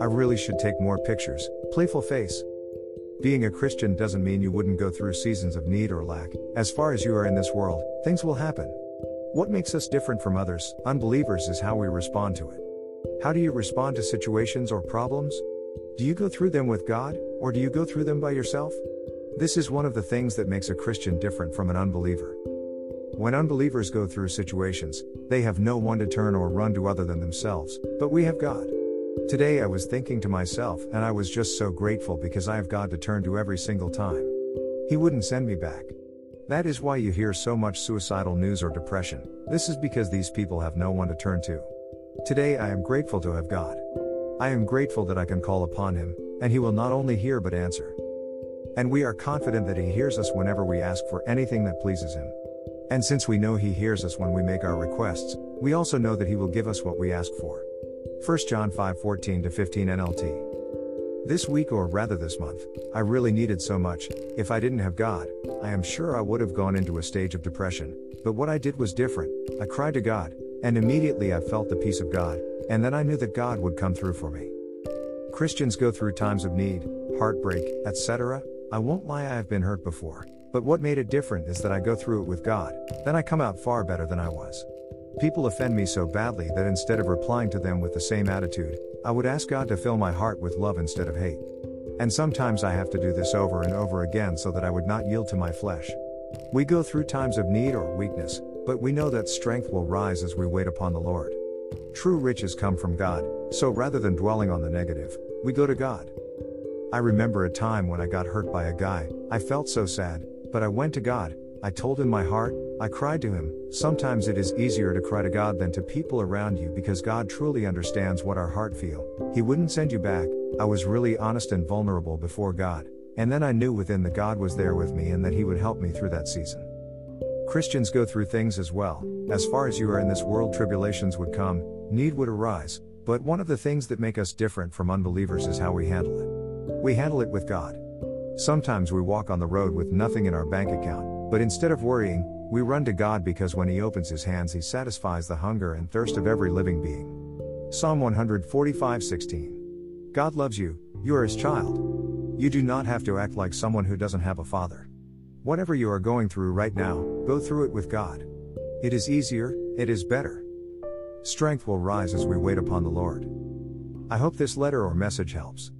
I really should take more pictures. Playful face. Being a Christian doesn't mean you wouldn't go through seasons of need or lack. As far as you are in this world, things will happen. What makes us different from others, unbelievers, is how we respond to it. How do you respond to situations or problems? Do you go through them with God, or do you go through them by yourself? This is one of the things that makes a Christian different from an unbeliever. When unbelievers go through situations, they have no one to turn or run to other than themselves, but we have God. Today I was thinking to myself, and I was just so grateful because I have God to turn to every single time. He wouldn't send me back. That is why you hear so much suicidal news or depression. This is because these people have no one to turn to. Today I am grateful to have God. I am grateful that I can call upon Him, and He will not only hear but answer. And we are confident that He hears us whenever we ask for anything that pleases Him. And since we know He hears us when we make our requests, we also know that He will give us what we ask for. 1 John 5 14 15 NLT. This week, or rather this month, I really needed so much. If I didn't have God, I am sure I would have gone into a stage of depression. But what I did was different. I cried to God, and immediately I felt the peace of God, and then I knew that God would come through for me. Christians go through times of need, heartbreak, etc. I won't lie, I have been hurt before. But what made it different is that I go through it with God, then I come out far better than I was. People offend me so badly that instead of replying to them with the same attitude, I would ask God to fill my heart with love instead of hate. And sometimes I have to do this over and over again so that I would not yield to my flesh. We go through times of need or weakness, but we know that strength will rise as we wait upon the Lord. True riches come from God, so rather than dwelling on the negative, we go to God. I remember a time when I got hurt by a guy, I felt so sad, but I went to God, I told him my heart, I cried to him. Sometimes it is easier to cry to God than to people around you because God truly understands what our heart feel. He wouldn't send you back. I was really honest and vulnerable before God, and then I knew within that God was there with me and that he would help me through that season. Christians go through things as well. As far as you are in this world, tribulations would come, need would arise, but one of the things that make us different from unbelievers is how we handle it. We handle it with God. Sometimes we walk on the road with nothing in our bank account, but instead of worrying, we run to God because when He opens His hands, He satisfies the hunger and thirst of every living being. Psalm 145 16. God loves you, you are His child. You do not have to act like someone who doesn't have a father. Whatever you are going through right now, go through it with God. It is easier, it is better. Strength will rise as we wait upon the Lord. I hope this letter or message helps.